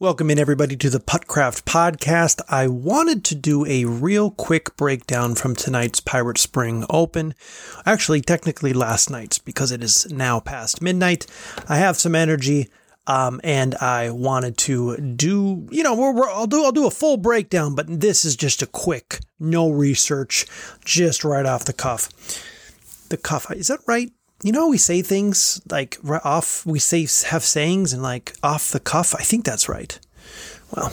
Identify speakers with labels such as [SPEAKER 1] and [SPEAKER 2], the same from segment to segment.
[SPEAKER 1] Welcome in, everybody, to the Puttcraft podcast. I wanted to do a real quick breakdown from tonight's Pirate Spring Open. Actually, technically last night's because it is now past midnight. I have some energy, um, and I wanted to do, you know, we're, we're, I'll do I'll do a full breakdown, but this is just a quick, no research, just right off the cuff. The cuff is that right? You know, we say things like off, we say, have sayings and like off the cuff. I think that's right. Well,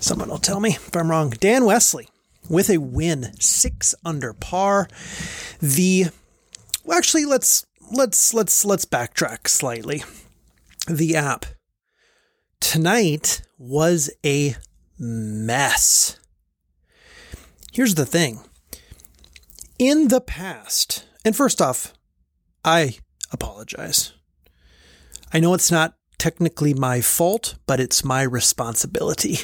[SPEAKER 1] someone will tell me if I'm wrong. Dan Wesley with a win, six under par. The, well, actually, let's, let's, let's, let's backtrack slightly. The app tonight was a mess. Here's the thing. In the past, and first off, I apologize. I know it's not technically my fault, but it's my responsibility.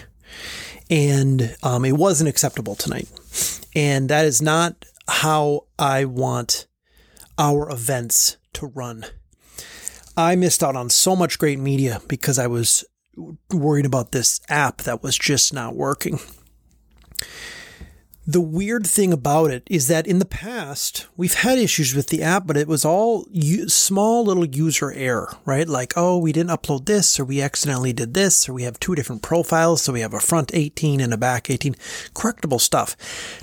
[SPEAKER 1] And um, it wasn't acceptable tonight. And that is not how I want our events to run. I missed out on so much great media because I was worried about this app that was just not working. The weird thing about it is that in the past, we've had issues with the app, but it was all small little user error, right? Like, oh, we didn't upload this, or we accidentally did this, or we have two different profiles. So we have a front 18 and a back 18. Correctable stuff.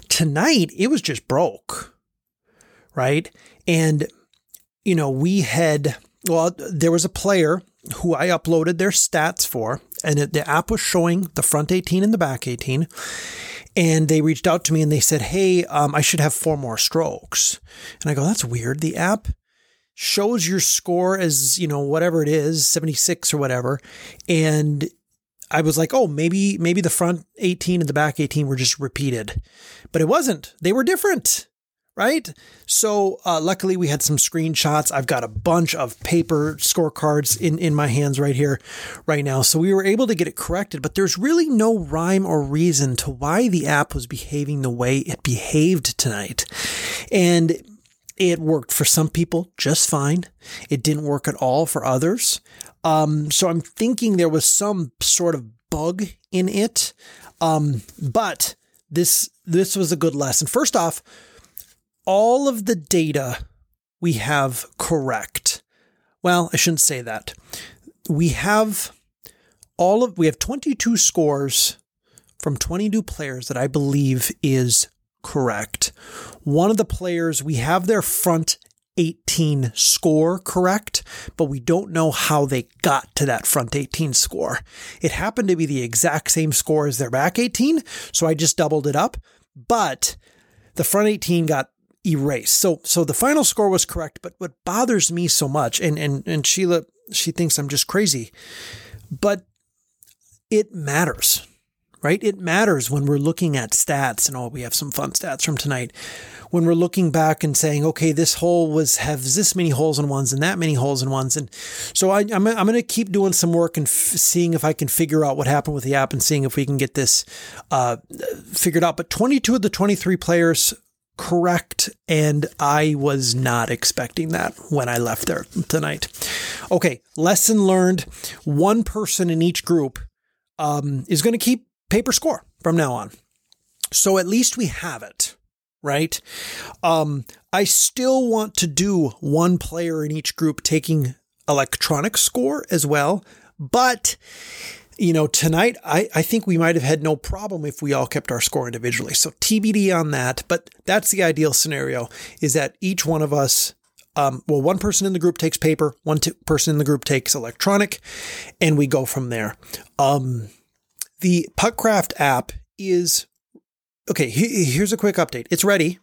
[SPEAKER 1] Tonight, it was just broke, right? And, you know, we had, well, there was a player who I uploaded their stats for, and the app was showing the front 18 and the back 18 and they reached out to me and they said, Hey, um, I should have four more strokes. And I go, That's weird. The app shows your score as, you know, whatever it is, 76 or whatever. And I was like, oh, maybe, maybe the front 18 and the back 18 were just repeated, but it wasn't. They were different right? So uh, luckily we had some screenshots. I've got a bunch of paper scorecards in, in my hands right here, right now. So we were able to get it corrected, but there's really no rhyme or reason to why the app was behaving the way it behaved tonight. And it worked for some people just fine. It didn't work at all for others. Um, so I'm thinking there was some sort of bug in it. Um, but this, this was a good lesson. First off, all of the data we have correct. Well, I shouldn't say that. We have all of we have 22 scores from 22 players that I believe is correct. One of the players we have their front 18 score correct, but we don't know how they got to that front 18 score. It happened to be the exact same score as their back 18, so I just doubled it up, but the front 18 got erased. So so the final score was correct, but what bothers me so much, and and and Sheila, she thinks I'm just crazy, but it matters, right? It matters when we're looking at stats, and oh, we have some fun stats from tonight. When we're looking back and saying, okay, this hole was has this many holes in ones and that many holes in ones, and so I, am I'm, I'm going to keep doing some work and f- seeing if I can figure out what happened with the app and seeing if we can get this uh, figured out. But 22 of the 23 players correct. And I was not expecting that when I left there tonight. Okay, lesson learned one person in each group um, is going to keep paper score from now on. So at least we have it, right? Um, I still want to do one player in each group taking electronic score as well, but you know, tonight, I, I think we might have had no problem if we all kept our score individually. So TBD on that. But that's the ideal scenario is that each one of us, um, well, one person in the group takes paper, one t- person in the group takes electronic, and we go from there. Um, the Puttcraft app is okay. He, here's a quick update. It's ready.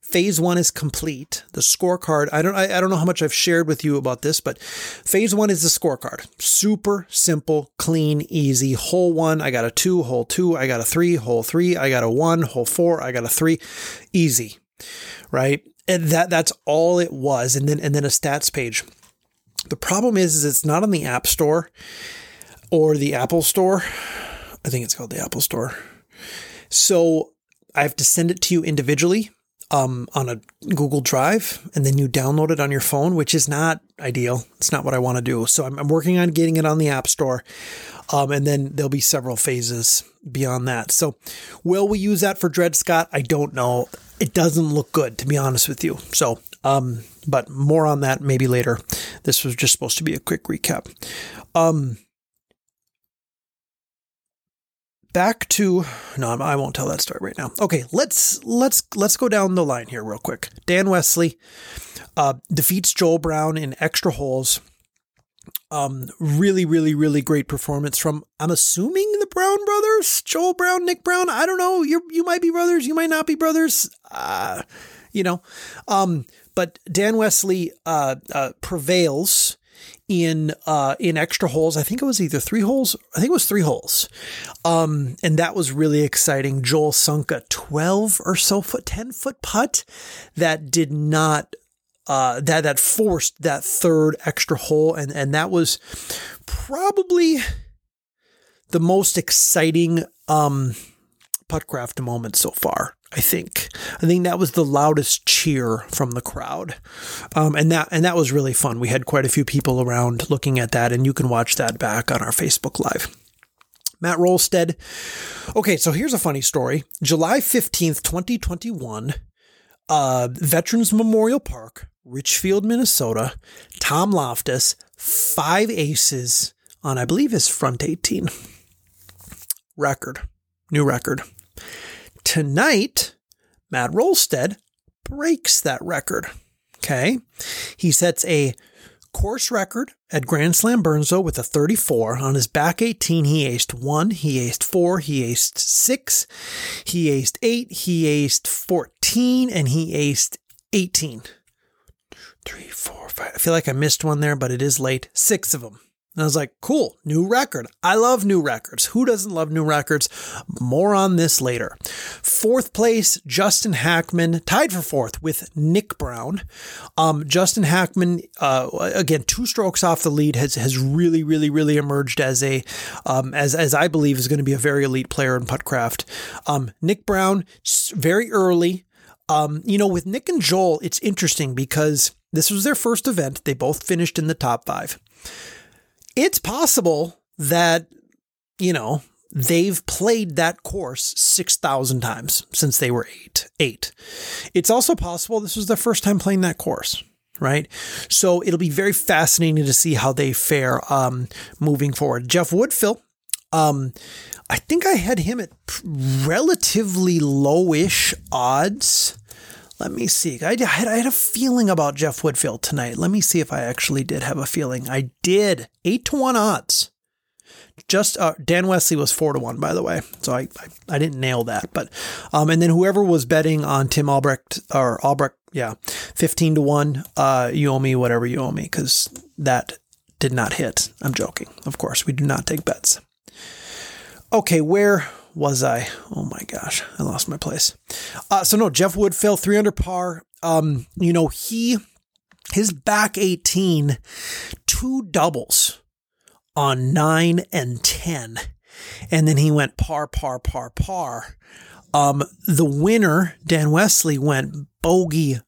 [SPEAKER 1] Phase one is complete. The scorecard, I don't, I, I, don't know how much I've shared with you about this, but phase one is the scorecard. Super simple, clean, easy. Hole one, I got a two. Hole two, I got a three. Hole three, I got a one. Hole four, I got a three. Easy, right? And that that's all it was. And then and then a stats page. The problem is, is it's not on the App Store or the Apple Store. I think it's called the Apple Store. So I have to send it to you individually um, on a Google Drive and then you download it on your phone, which is not ideal. It's not what I want to do. So I'm, I'm working on getting it on the App Store. Um, and then there'll be several phases beyond that. So will we use that for Dred Scott? I don't know. It doesn't look good, to be honest with you. So, um, but more on that maybe later. This was just supposed to be a quick recap. Um, back to no i won't tell that story right now. Okay let's let's let's go down the line here real quick. Dan wesley uh, defeats joel brown in extra holes. Um really really really great performance from i'm assuming the brown brothers joel brown nick brown. I don't know. You you might be brothers. You might not be brothers. Uh you know um but dan wesley uh, uh prevails in uh, in extra holes. I think it was either three holes. I think it was three holes, um, and that was really exciting. Joel sunk a twelve or so foot, ten foot putt that did not uh, that that forced that third extra hole, and and that was probably the most exciting um, puttcraft moment so far. I think. I think that was the loudest cheer from the crowd, um, and that and that was really fun. We had quite a few people around looking at that, and you can watch that back on our Facebook Live. Matt Rolstead. Okay, so here's a funny story. July 15th, 2021, uh, Veterans Memorial Park, Richfield, Minnesota. Tom Loftus, five aces on, I believe, his front 18. Record. New record. Tonight, Matt Rolstead breaks that record. Okay. He sets a course record at Grand Slam Burnsville with a 34. On his back 18, he aced 1, he aced 4, he aced 6, he aced 8, he aced 14, and he aced 18. Three, four, five. I feel like I missed one there, but it is late. Six of them. And I was like, cool, new record. I love new records. Who doesn't love new records? More on this later. Fourth place, Justin Hackman, tied for fourth with Nick Brown. Um, Justin Hackman, uh, again, two strokes off the lead, has has really, really, really emerged as a, um, as as I believe is going to be a very elite player in puttcraft. Um, Nick Brown, very early. Um, you know, with Nick and Joel, it's interesting because this was their first event. They both finished in the top five it's possible that, you know, they've played that course 6,000 times since they were eight, eight. It's also possible this was their first time playing that course, right? So it'll be very fascinating to see how they fare um, moving forward. Jeff Woodfill, um, I think I had him at relatively lowish odds let me see. I had, I had a feeling about Jeff Woodfield tonight. Let me see if I actually did have a feeling. I did. Eight to one odds. Just uh, Dan Wesley was four to one, by the way. So I, I, I didn't nail that, but um, and then whoever was betting on Tim Albrecht or Albrecht, yeah, fifteen to one. Uh, you owe me whatever you owe me because that did not hit. I'm joking. Of course, we do not take bets. Okay, where was I? Oh my gosh, I lost my place. Uh, so no, Jeff Woodfill, three under par. Um, you know, he his back 18, two doubles on nine and 10. And then he went par, par, par, par. Um, the winner, Dan Wesley, went bogey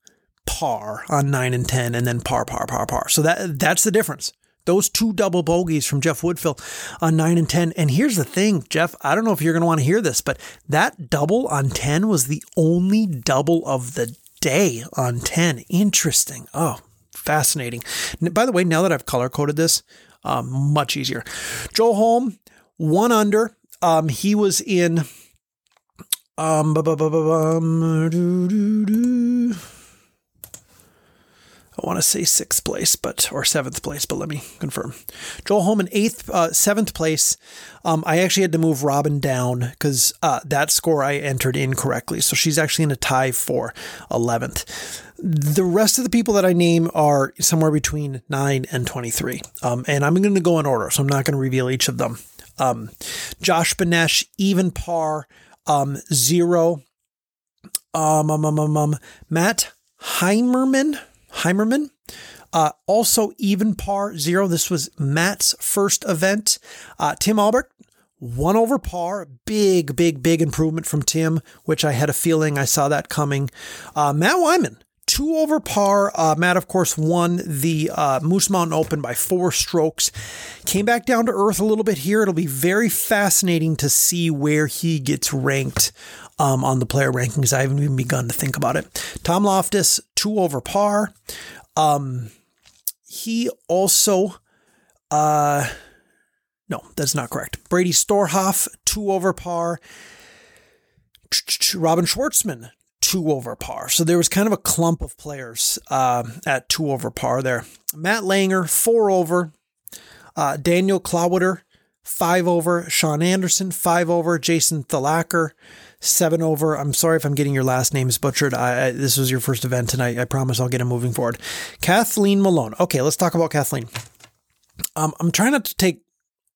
[SPEAKER 1] par on nine and 10 and then par, par, par, par. So that, that's the difference. Those two double bogeys from Jeff Woodfill on 9 and 10. And here's the thing, Jeff, I don't know if you're going to want to hear this, but that double on 10 was the only double of the day on 10. Interesting. Oh, fascinating. By the way, now that I've color coded this, um, much easier. Joe Holm, one under. Um, he was in. Um, I want to say sixth place, but or seventh place, but let me confirm. Joel Holman eighth, uh, seventh place. Um, I actually had to move Robin down because uh, that score I entered incorrectly, so she's actually in a tie for eleventh. The rest of the people that I name are somewhere between nine and twenty-three, um, and I'm going to go in order, so I'm not going to reveal each of them. Um, Josh Benesh, even par, um, zero. Um, um, um, um, um Matt Heimerman Heimerman. Uh, also, even par zero. This was Matt's first event. Uh, Tim Albrecht, one over par. Big, big, big improvement from Tim, which I had a feeling I saw that coming. Uh, Matt Wyman, two over par. Uh, Matt, of course, won the uh, Moose Mountain Open by four strokes. Came back down to earth a little bit here. It'll be very fascinating to see where he gets ranked um, on the player rankings. I haven't even begun to think about it. Tom Loftus, two over par. Um, he also, uh, no, that's not correct. Brady Storhoff, two over par. Robin Schwartzman, two over par. So there was kind of a clump of players uh, at two over par there. Matt Langer, four over. Uh, Daniel Klawiter, five over. Sean Anderson, five over. Jason Thalacker, seven over. I'm sorry if I'm getting your last names butchered. I, I, this was your first event tonight. I promise I'll get it moving forward. Kathleen Malone. Okay, let's talk about Kathleen. Um, I'm trying not to take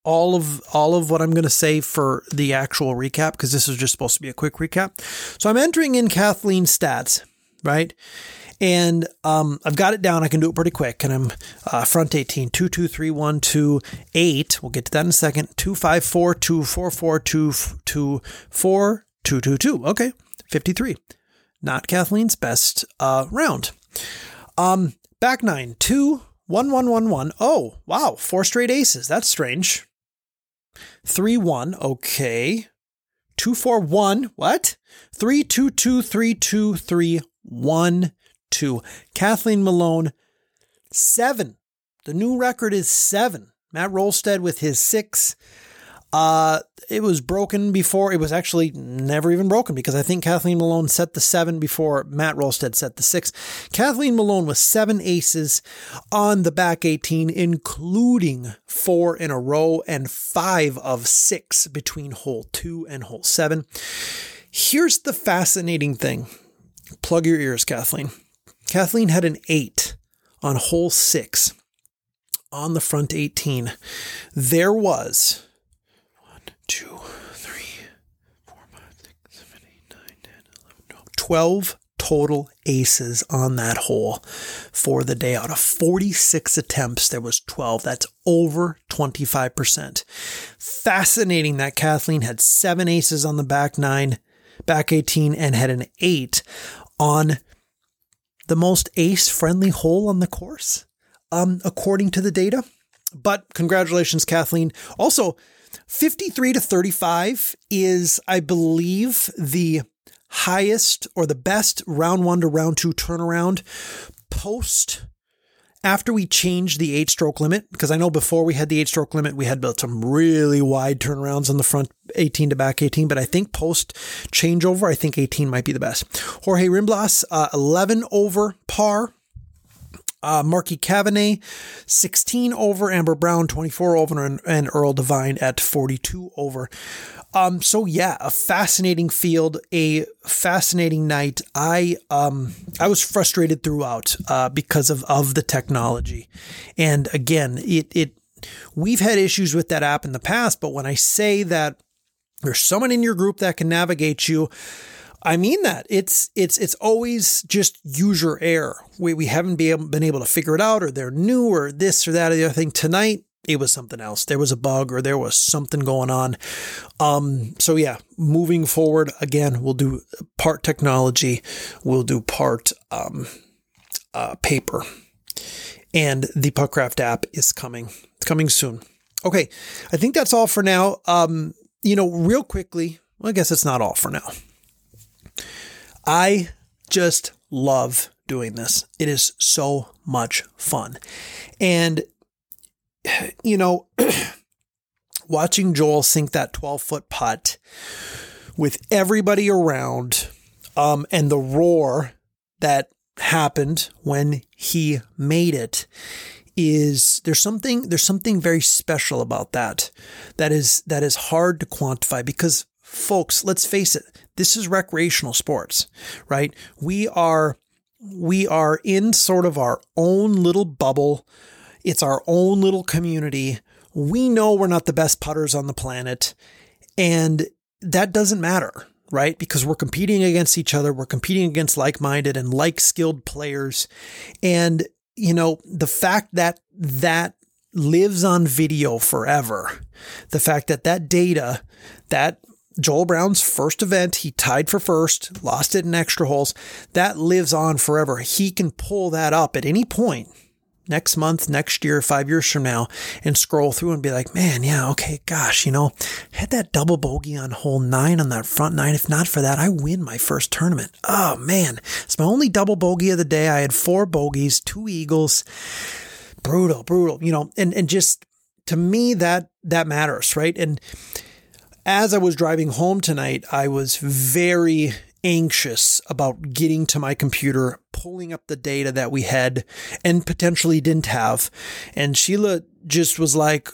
[SPEAKER 1] all of all of what I'm going to say for the actual recap because this is just supposed to be a quick recap. So I'm entering in Kathleen's stats, right? And um, I've got it down. I can do it pretty quick. And I'm uh, front 18, 2, 2, 3, 1, 2, 8. We'll get to that in a second. 2, 5, 4, 2, 4, 4, 2, 2, 4, 2, 2, 2. Okay, 53. Not Kathleen's best uh, round. Um, back nine, 2, 1, 1, 1, 1. Oh, wow, four straight aces. That's strange. 3 1. Okay. 2 4 1. What? 3 2 2 3 2 3 1 2. Kathleen Malone, 7. The new record is 7. Matt Rolstead with his 6. Uh, it was broken before. It was actually never even broken because I think Kathleen Malone set the seven before Matt Rolstead set the six. Kathleen Malone with seven aces on the back 18, including four in a row and five of six between hole two and hole seven. Here's the fascinating thing. Plug your ears, Kathleen. Kathleen had an eight on hole six on the front 18. There was two, three, four, five, six, seven, eight, nine, 10, 11, 12, 12 total aces on that hole for the day. Out of 46 attempts, there was 12. That's over 25%. Fascinating that Kathleen had seven aces on the back nine, back 18, and had an eight on the most ace friendly hole on the course, um, according to the data. But congratulations, Kathleen. Also, 53 to 35 is, I believe, the highest or the best round one to round two turnaround post after we changed the eight stroke limit, because I know before we had the eight stroke limit, we had built some really wide turnarounds on the front 18 to back 18, but I think post changeover, I think 18 might be the best. Jorge Rimblas, uh, 11 over par uh, Marky Caveney, 16 over. Amber Brown, 24 over. And, and Earl Devine at 42 over. Um, so yeah, a fascinating field, a fascinating night. I um, I was frustrated throughout uh, because of of the technology, and again, it it we've had issues with that app in the past. But when I say that there's someone in your group that can navigate you, I mean that it's it's it's always just user error. We we haven't been able, been able to figure it out, or they're new, or this or that or the other thing. Tonight it was something else. There was a bug, or there was something going on. Um. So yeah, moving forward again, we'll do part technology, we'll do part um, uh, paper, and the Puttcraft app is coming. It's coming soon. Okay, I think that's all for now. Um, you know, real quickly. Well, I guess it's not all for now. I just love doing this. It is so much fun. And, you know, watching Joel sink that 12 foot putt with everybody around um, and the roar that happened when he made it is there's something there's something very special about that that is that is hard to quantify because folks let's face it this is recreational sports, right? We are we are in sort of our own little bubble. It's our own little community. We know we're not the best putters on the planet, and that doesn't matter, right? Because we're competing against each other. We're competing against like-minded and like-skilled players. And, you know, the fact that that lives on video forever. The fact that that data, that Joel Brown's first event, he tied for first, lost it in extra holes, that lives on forever. He can pull that up at any point next month, next year, five years from now, and scroll through and be like, man, yeah, okay, gosh, you know, had that double bogey on hole nine on that front nine. If not for that, I win my first tournament. Oh man, it's my only double bogey of the day. I had four bogeys, two eagles. Brutal, brutal, you know, and, and just to me, that, that matters, right? And as I was driving home tonight, I was very anxious about getting to my computer, pulling up the data that we had and potentially didn't have. And Sheila just was like,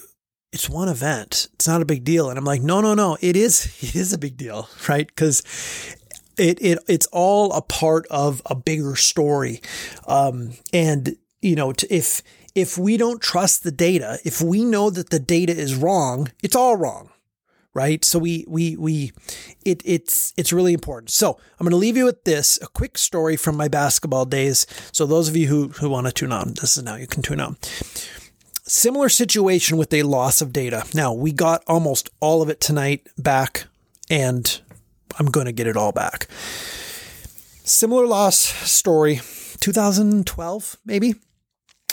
[SPEAKER 1] it's one event. It's not a big deal. And I'm like, no, no, no, it is, it is a big deal, right? Because it, it, it's all a part of a bigger story. Um, and, you know, if, if we don't trust the data, if we know that the data is wrong, it's all wrong right? So we we we it it's it's really important. So I'm going to leave you with this a quick story from my basketball days. So those of you who who want to tune on, this is now you can tune on. Similar situation with a loss of data. Now we got almost all of it tonight back, and I'm going to get it all back. Similar loss story, 2012 maybe.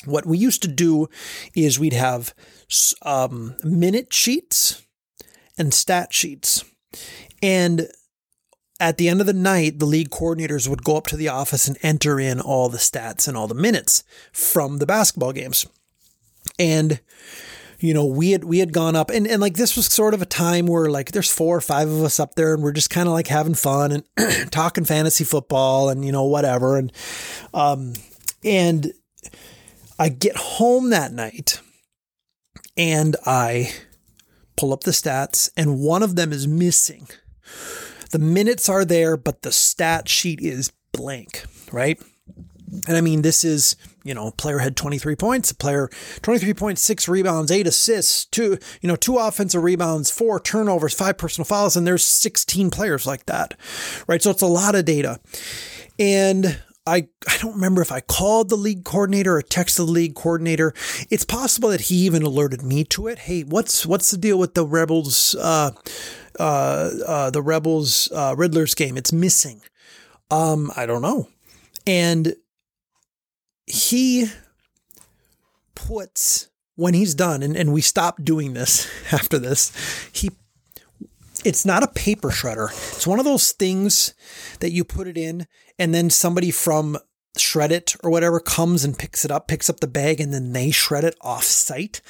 [SPEAKER 1] What we used to do is we'd have um, minute sheets and stat sheets. And at the end of the night, the league coordinators would go up to the office and enter in all the stats and all the minutes from the basketball games. And you know, we had we had gone up and, and like this was sort of a time where like there's four or five of us up there and we're just kind of like having fun and talking fantasy football and you know whatever and um and I get home that night and I pull up the stats, and one of them is missing. The minutes are there, but the stat sheet is blank, right? And I mean, this is, you know, player had 23 points, player 23.6 rebounds, eight assists, two, you know, two offensive rebounds, four turnovers, five personal fouls, and there's 16 players like that, right? So it's a lot of data. And I, I don't remember if I called the league coordinator or texted the league coordinator. It's possible that he even alerted me to it. Hey, what's what's the deal with the Rebels uh, uh, uh, the Rebels uh, Riddlers game? It's missing. Um, I don't know. And he puts when he's done, and, and we stopped doing this after this, he it's not a paper shredder. It's one of those things that you put it in and then somebody from shred it or whatever comes and picks it up, picks up the bag, and then they shred it off site.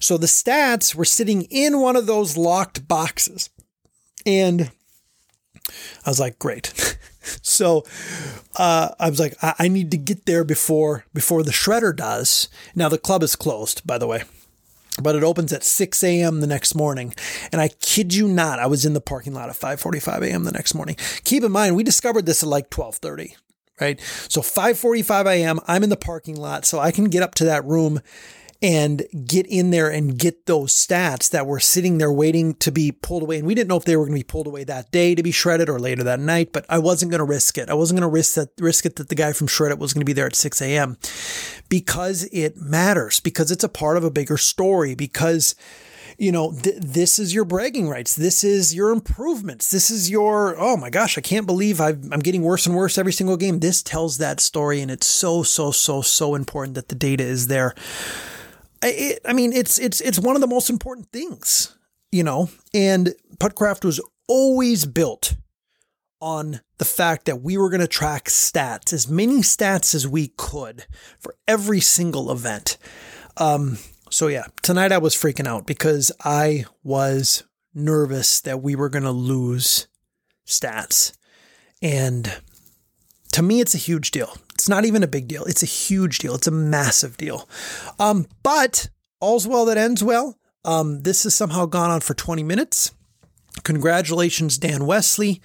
[SPEAKER 1] So the stats were sitting in one of those locked boxes. And I was like, great. so uh, I was like, I-, I need to get there before before the shredder does. Now the club is closed, by the way but it opens at 6 a.m. the next morning. And I kid you not, I was in the parking lot at 5:45 a.m. the next morning. Keep in mind, we discovered this at like 12:30, right? So 5:45 a.m. I'm in the parking lot, so I can get up to that room and get in there and get those stats that were sitting there waiting to be pulled away. And we didn't know if they were going to be pulled away that day to be shredded or later that night, but I wasn't going to risk it. I wasn't going to risk that, risk it that the guy from Shred It was going to be there at 6 a.m. because it matters, because it's a part of a bigger story, because you know, th- this is your bragging rights. This is your improvements. This is your, oh my gosh, I can't believe i am getting worse and worse every single game. This tells that story. And it's so, so, so, so important that the data is there it, I mean, it's it's it's one of the most important things, you know. And Puttcraft was always built on the fact that we were going to track stats, as many stats as we could for every single event. Um, so yeah, tonight I was freaking out because I was nervous that we were going to lose stats. And to me, it's a huge deal. It's not even a big deal. It's a huge deal. It's a massive deal. Um, but all's well that ends well. Um, this has somehow gone on for 20 minutes. Congratulations, Dan Wesley.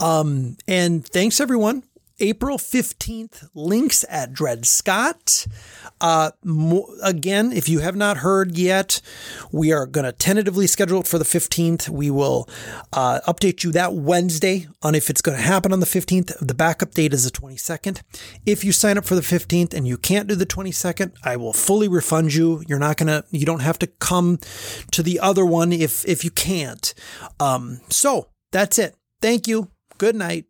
[SPEAKER 1] Um, and thanks everyone. April 15th, links at Dred Scott. Uh, mo- again, if you have not heard yet, we are going to tentatively schedule it for the 15th. We will uh, update you that Wednesday on if it's going to happen on the 15th. The backup date is the 22nd. If you sign up for the 15th and you can't do the 22nd, I will fully refund you. You're not going to, you don't have to come to the other one if, if you can't. Um, so that's it. Thank you. Good night.